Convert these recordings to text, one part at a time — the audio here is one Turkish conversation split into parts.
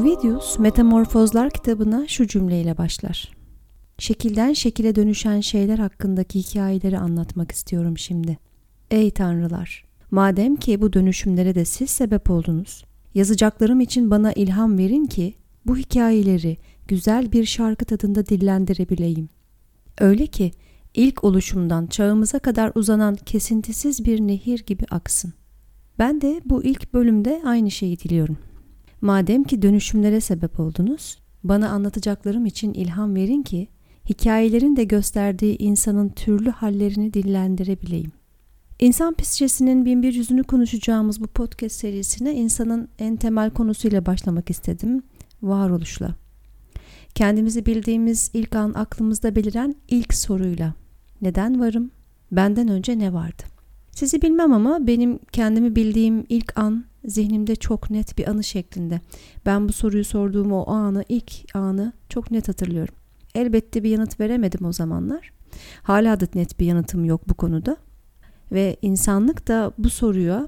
Ovidius Metamorfozlar kitabına şu cümleyle başlar. Şekilden şekile dönüşen şeyler hakkındaki hikayeleri anlatmak istiyorum şimdi. Ey tanrılar! Madem ki bu dönüşümlere de siz sebep oldunuz, yazacaklarım için bana ilham verin ki bu hikayeleri güzel bir şarkı tadında dillendirebileyim. Öyle ki ilk oluşumdan çağımıza kadar uzanan kesintisiz bir nehir gibi aksın. Ben de bu ilk bölümde aynı şeyi diliyorum. Madem ki dönüşümlere sebep oldunuz, bana anlatacaklarım için ilham verin ki hikayelerin de gösterdiği insanın türlü hallerini dillendirebileyim. İnsan bin bir yüzünü konuşacağımız bu podcast serisine insanın en temel konusuyla başlamak istedim. Varoluşla. Kendimizi bildiğimiz ilk an aklımızda beliren ilk soruyla. Neden varım? Benden önce ne vardı? Sizi bilmem ama benim kendimi bildiğim ilk an zihnimde çok net bir anı şeklinde. Ben bu soruyu sorduğum o anı, ilk anı çok net hatırlıyorum. Elbette bir yanıt veremedim o zamanlar. Hala da net bir yanıtım yok bu konuda. Ve insanlık da bu soruya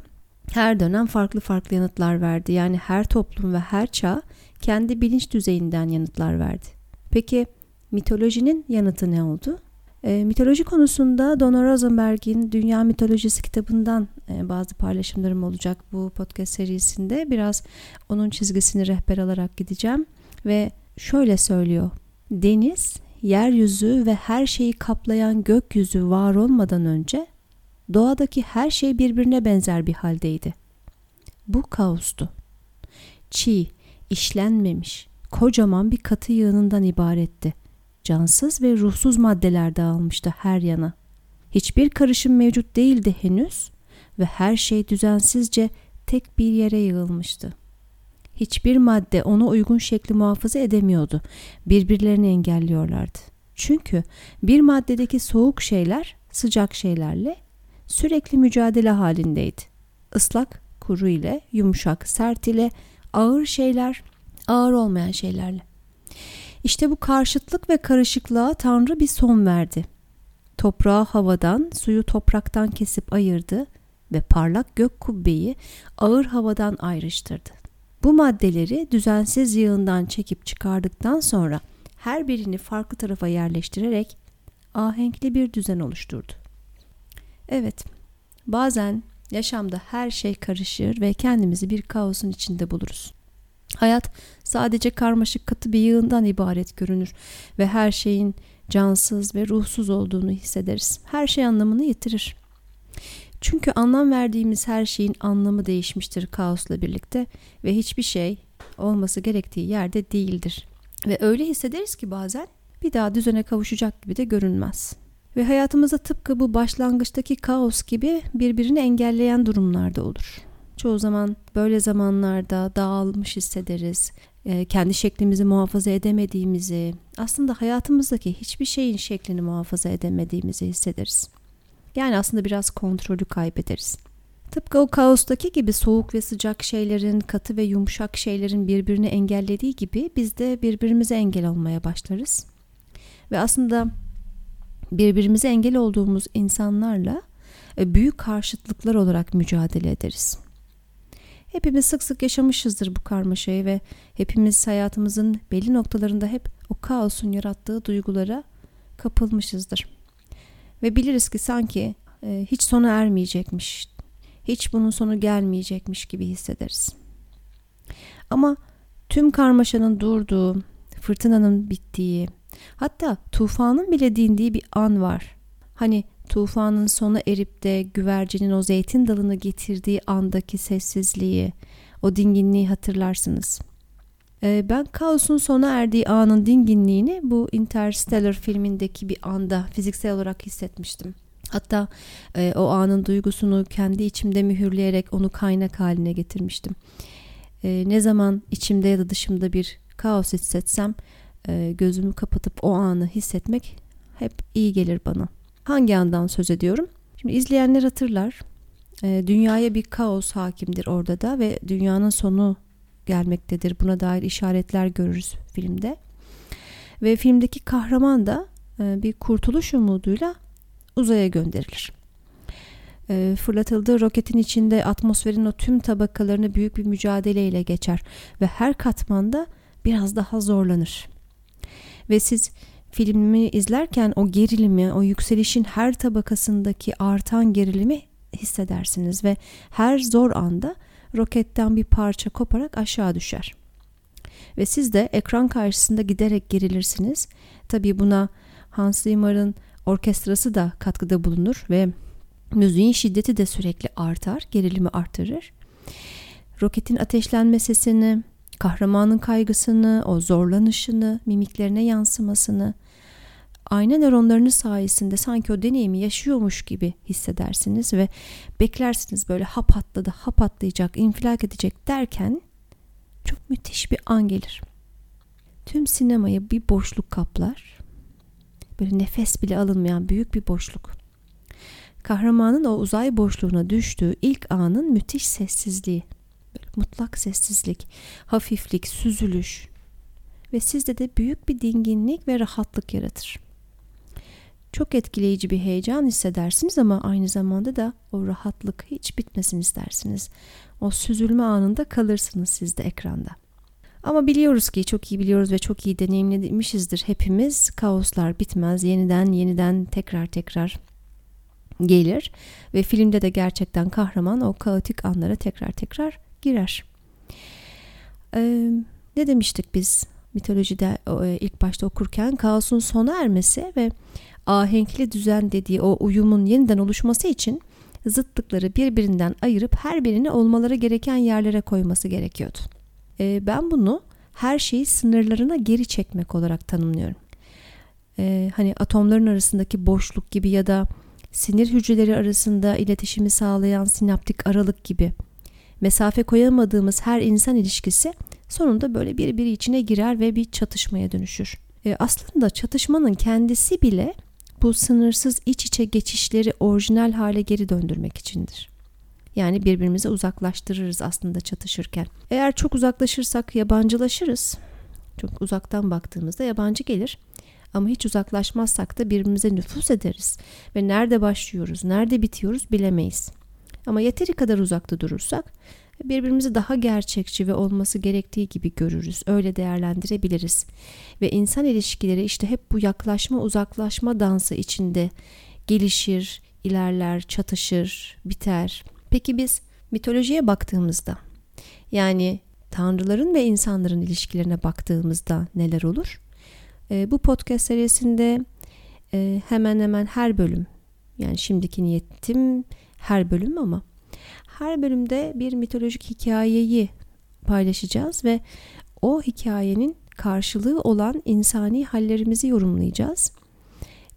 her dönem farklı farklı yanıtlar verdi. Yani her toplum ve her çağ kendi bilinç düzeyinden yanıtlar verdi. Peki mitolojinin yanıtı ne oldu? E, mitoloji konusunda Donna Rosenberg'in Dünya Mitolojisi kitabından bazı paylaşımlarım olacak bu podcast serisinde. Biraz onun çizgisini rehber alarak gideceğim ve şöyle söylüyor. Deniz, yeryüzü ve her şeyi kaplayan gökyüzü var olmadan önce doğadaki her şey birbirine benzer bir haldeydi. Bu kaostu. Çiğ, işlenmemiş, kocaman bir katı yığınından ibaretti. Cansız ve ruhsuz maddeler dağılmıştı her yana. Hiçbir karışım mevcut değildi henüz ve her şey düzensizce tek bir yere yığılmıştı. Hiçbir madde ona uygun şekli muhafaza edemiyordu. Birbirlerini engelliyorlardı. Çünkü bir maddedeki soğuk şeyler sıcak şeylerle sürekli mücadele halindeydi. Islak kuru ile, yumuşak sert ile, ağır şeyler ağır olmayan şeylerle. İşte bu karşıtlık ve karışıklığa Tanrı bir son verdi. Toprağı havadan, suyu topraktan kesip ayırdı ve parlak gök kubbeyi ağır havadan ayrıştırdı. Bu maddeleri düzensiz yığından çekip çıkardıktan sonra her birini farklı tarafa yerleştirerek ahenkli bir düzen oluşturdu. Evet, bazen yaşamda her şey karışır ve kendimizi bir kaosun içinde buluruz. Hayat sadece karmaşık katı bir yığından ibaret görünür ve her şeyin cansız ve ruhsuz olduğunu hissederiz. Her şey anlamını yitirir. Çünkü anlam verdiğimiz her şeyin anlamı değişmiştir kaosla birlikte ve hiçbir şey olması gerektiği yerde değildir. Ve öyle hissederiz ki bazen bir daha düzene kavuşacak gibi de görünmez. Ve hayatımızda tıpkı bu başlangıçtaki kaos gibi birbirini engelleyen durumlarda olur. Çoğu zaman böyle zamanlarda dağılmış hissederiz. E, kendi şeklimizi muhafaza edemediğimizi, aslında hayatımızdaki hiçbir şeyin şeklini muhafaza edemediğimizi hissederiz. Yani aslında biraz kontrolü kaybederiz. Tıpkı o kaostaki gibi soğuk ve sıcak şeylerin, katı ve yumuşak şeylerin birbirini engellediği gibi biz de birbirimize engel olmaya başlarız. Ve aslında birbirimize engel olduğumuz insanlarla e, büyük karşıtlıklar olarak mücadele ederiz. Hepimiz sık sık yaşamışızdır bu karmaşayı ve hepimiz hayatımızın belli noktalarında hep o kaosun yarattığı duygulara kapılmışızdır. Ve biliriz ki sanki e, hiç sona ermeyecekmiş, hiç bunun sonu gelmeyecekmiş gibi hissederiz. Ama tüm karmaşanın durduğu, fırtınanın bittiği, hatta tufanın bile dindiği bir an var. Hani tufanın sona erip de güvercinin o zeytin dalını getirdiği andaki sessizliği, o dinginliği hatırlarsınız. Ee, ben kaosun sona erdiği anın dinginliğini bu Interstellar filmindeki bir anda fiziksel olarak hissetmiştim. Hatta e, o anın duygusunu kendi içimde mühürleyerek onu kaynak haline getirmiştim. E, ne zaman içimde ya da dışımda bir kaos hissetsem e, gözümü kapatıp o anı hissetmek hep iyi gelir bana. Hangi andan söz ediyorum? Şimdi izleyenler hatırlar. E, dünyaya bir kaos hakimdir orada da ve dünyanın sonu gelmektedir. Buna dair işaretler görürüz filmde. Ve filmdeki kahraman da e, bir kurtuluş umuduyla uzaya gönderilir. e, fırlatıldığı roketin içinde atmosferin o tüm tabakalarını büyük bir mücadeleyle geçer ve her katmanda biraz daha zorlanır. Ve siz filmi izlerken o gerilimi, o yükselişin her tabakasındaki artan gerilimi hissedersiniz ve her zor anda roketten bir parça koparak aşağı düşer. Ve siz de ekran karşısında giderek gerilirsiniz. Tabii buna Hans Zimmer'ın orkestrası da katkıda bulunur ve müziğin şiddeti de sürekli artar, gerilimi artırır. Roketin ateşlenme sesini, kahramanın kaygısını, o zorlanışını, mimiklerine yansımasını, ayna nöronlarını sayesinde sanki o deneyimi yaşıyormuş gibi hissedersiniz ve beklersiniz böyle hap atladı, hap atlayacak, infilak edecek derken çok müthiş bir an gelir. Tüm sinemayı bir boşluk kaplar. Böyle nefes bile alınmayan büyük bir boşluk. Kahramanın o uzay boşluğuna düştüğü ilk anın müthiş sessizliği. Böyle mutlak sessizlik, hafiflik, süzülüş ve sizde de büyük bir dinginlik ve rahatlık yaratır. Çok etkileyici bir heyecan hissedersiniz ama aynı zamanda da o rahatlık hiç bitmesin istersiniz. O süzülme anında kalırsınız siz de ekranda. Ama biliyoruz ki çok iyi biliyoruz ve çok iyi deneyimlemişizdir hepimiz. Kaoslar bitmez. Yeniden yeniden tekrar tekrar gelir ve filmde de gerçekten kahraman o kaotik anlara tekrar tekrar girer. Ee, ne demiştik biz mitolojide e, ilk başta okurken kaosun sona ermesi ve ahenkli düzen dediği o uyumun yeniden oluşması için zıtlıkları birbirinden ayırıp her birini olmaları gereken yerlere koyması gerekiyordu. E, ben bunu her şeyi sınırlarına geri çekmek olarak tanımlıyorum. E, hani atomların arasındaki boşluk gibi ya da sinir hücreleri arasında iletişimi sağlayan sinaptik aralık gibi mesafe koyamadığımız her insan ilişkisi sonunda böyle birbiri içine girer ve bir çatışmaya dönüşür. E, aslında çatışmanın kendisi bile bu sınırsız iç içe geçişleri orijinal hale geri döndürmek içindir. Yani birbirimize uzaklaştırırız aslında çatışırken. Eğer çok uzaklaşırsak yabancılaşırız. Çok uzaktan baktığımızda yabancı gelir. Ama hiç uzaklaşmazsak da birbirimize nüfus ederiz. Ve nerede başlıyoruz, nerede bitiyoruz bilemeyiz. Ama yeteri kadar uzakta durursak birbirimizi daha gerçekçi ve olması gerektiği gibi görürüz. Öyle değerlendirebiliriz. Ve insan ilişkileri işte hep bu yaklaşma uzaklaşma dansı içinde gelişir, ilerler, çatışır, biter. Peki biz mitolojiye baktığımızda yani tanrıların ve insanların ilişkilerine baktığımızda neler olur? E, bu podcast serisinde e, hemen hemen her bölüm yani şimdiki niyetim her bölüm ama her bölümde bir mitolojik hikayeyi paylaşacağız ve o hikayenin karşılığı olan insani hallerimizi yorumlayacağız.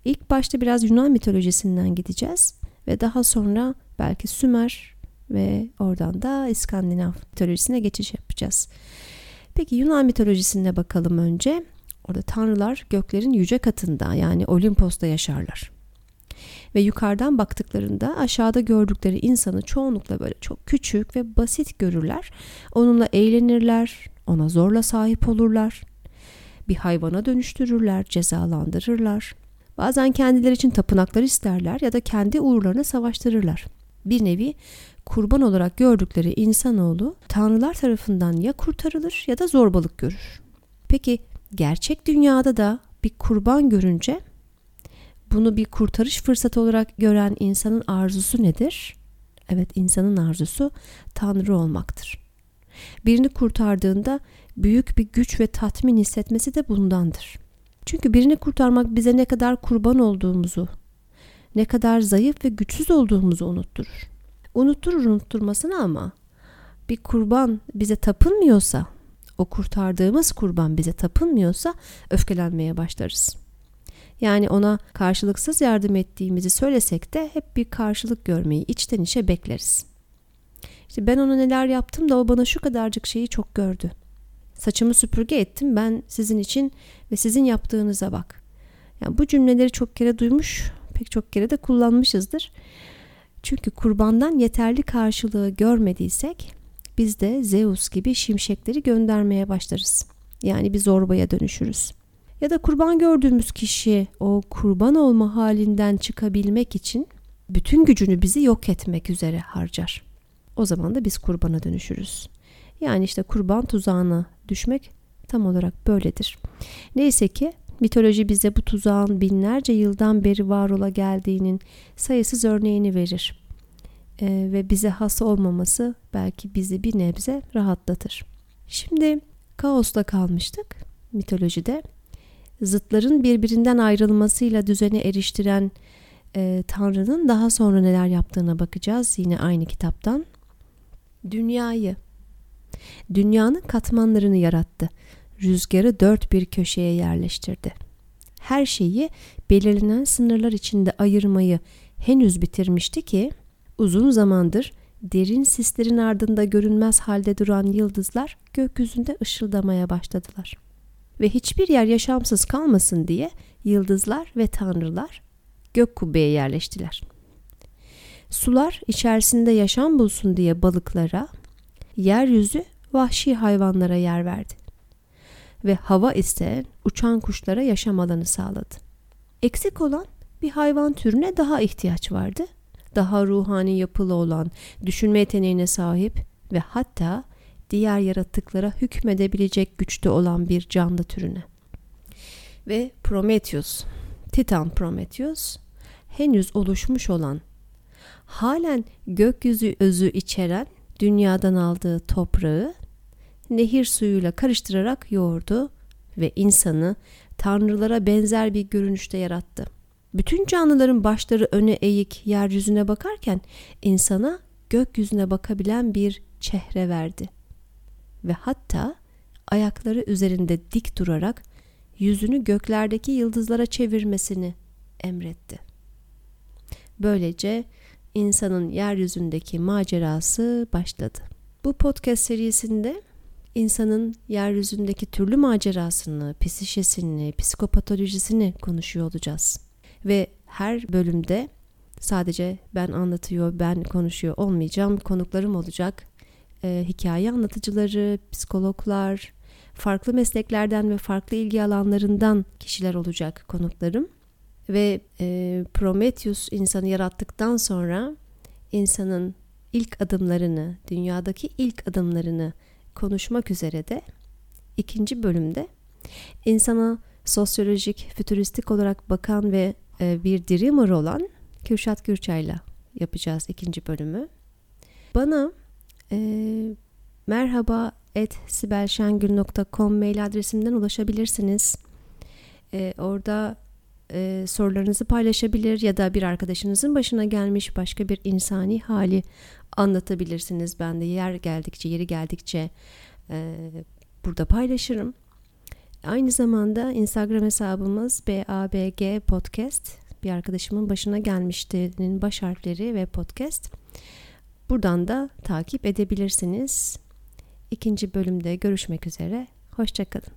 İlk başta biraz Yunan mitolojisinden gideceğiz ve daha sonra belki Sümer ve oradan da İskandinav mitolojisine geçiş yapacağız. Peki Yunan mitolojisine bakalım önce. Orada tanrılar göklerin yüce katında yani Olimpos'ta yaşarlar ve yukarıdan baktıklarında aşağıda gördükleri insanı çoğunlukla böyle çok küçük ve basit görürler. Onunla eğlenirler, ona zorla sahip olurlar. Bir hayvana dönüştürürler, cezalandırırlar. Bazen kendileri için tapınaklar isterler ya da kendi uğurlarına savaştırırlar. Bir nevi kurban olarak gördükleri insanoğlu tanrılar tarafından ya kurtarılır ya da zorbalık görür. Peki gerçek dünyada da bir kurban görünce bunu bir kurtarış fırsatı olarak gören insanın arzusu nedir? Evet insanın arzusu Tanrı olmaktır. Birini kurtardığında büyük bir güç ve tatmin hissetmesi de bundandır. Çünkü birini kurtarmak bize ne kadar kurban olduğumuzu, ne kadar zayıf ve güçsüz olduğumuzu unutturur. Unutturur unutturmasına ama bir kurban bize tapınmıyorsa, o kurtardığımız kurban bize tapınmıyorsa öfkelenmeye başlarız. Yani ona karşılıksız yardım ettiğimizi söylesek de hep bir karşılık görmeyi içten içe bekleriz. İşte ben ona neler yaptım da o bana şu kadarcık şeyi çok gördü. Saçımı süpürge ettim ben sizin için ve sizin yaptığınıza bak. Yani bu cümleleri çok kere duymuş, pek çok kere de kullanmışızdır. Çünkü kurbandan yeterli karşılığı görmediysek biz de Zeus gibi şimşekleri göndermeye başlarız. Yani bir zorbaya dönüşürüz. Ya da kurban gördüğümüz kişi o kurban olma halinden çıkabilmek için bütün gücünü bizi yok etmek üzere harcar. O zaman da biz kurbana dönüşürüz. Yani işte kurban tuzağına düşmek tam olarak böyledir. Neyse ki mitoloji bize bu tuzağın binlerce yıldan beri var ola geldiğinin sayısız örneğini verir. Ee, ve bize has olmaması belki bizi bir nebze rahatlatır. Şimdi kaosla kalmıştık mitolojide. Zıtların birbirinden ayrılmasıyla düzene eriştiren e, Tanrı'nın daha sonra neler yaptığına bakacağız yine aynı kitaptan. Dünyayı, dünyanın katmanlarını yarattı. Rüzgarı dört bir köşeye yerleştirdi. Her şeyi belirlenen sınırlar içinde ayırmayı henüz bitirmişti ki uzun zamandır derin sislerin ardında görünmez halde duran yıldızlar gökyüzünde ışıldamaya başladılar. Ve hiçbir yer yaşamsız kalmasın diye yıldızlar ve tanrılar gök kubbeye yerleştiler. Sular içerisinde yaşam bulsun diye balıklara, yeryüzü vahşi hayvanlara yer verdi. Ve hava ise uçan kuşlara yaşam alanı sağladı. Eksik olan bir hayvan türüne daha ihtiyaç vardı. Daha ruhani yapılı olan, düşünme yeteneğine sahip ve hatta diğer yaratıklara hükmedebilecek güçte olan bir canlı türüne. Ve Prometheus, Titan Prometheus henüz oluşmuş olan, halen gökyüzü özü içeren dünyadan aldığı toprağı nehir suyuyla karıştırarak yoğurdu ve insanı tanrılara benzer bir görünüşte yarattı. Bütün canlıların başları öne eğik yeryüzüne bakarken insana gökyüzüne bakabilen bir çehre verdi. Ve hatta ayakları üzerinde dik durarak yüzünü göklerdeki yıldızlara çevirmesini emretti. Böylece insanın yeryüzündeki macerası başladı. Bu podcast serisinde insanın yeryüzündeki türlü macerasını, psişesini, psikopatolojisini konuşuyor olacağız. Ve her bölümde sadece ben anlatıyor, ben konuşuyor olmayacağım. Konuklarım olacak. E, hikaye anlatıcıları, psikologlar, farklı mesleklerden ve farklı ilgi alanlarından kişiler olacak konuklarım. Ve e, Prometheus insanı yarattıktan sonra insanın ilk adımlarını, dünyadaki ilk adımlarını konuşmak üzere de ikinci bölümde insana sosyolojik, fütüristik olarak bakan ve e, bir dreamer olan Kürşat Gürçay'la yapacağız ikinci bölümü. Bana e, merhaba et sibelşengül.com mail adresimden ulaşabilirsiniz. E, orada e, sorularınızı paylaşabilir ya da bir arkadaşınızın başına gelmiş başka bir insani hali anlatabilirsiniz. Ben de yer geldikçe, yeri geldikçe e, burada paylaşırım. Aynı zamanda Instagram hesabımız BABG Podcast. Bir arkadaşımın başına gelmişti'nin baş harfleri ve podcast. Buradan da takip edebilirsiniz. İkinci bölümde görüşmek üzere. Hoşçakalın.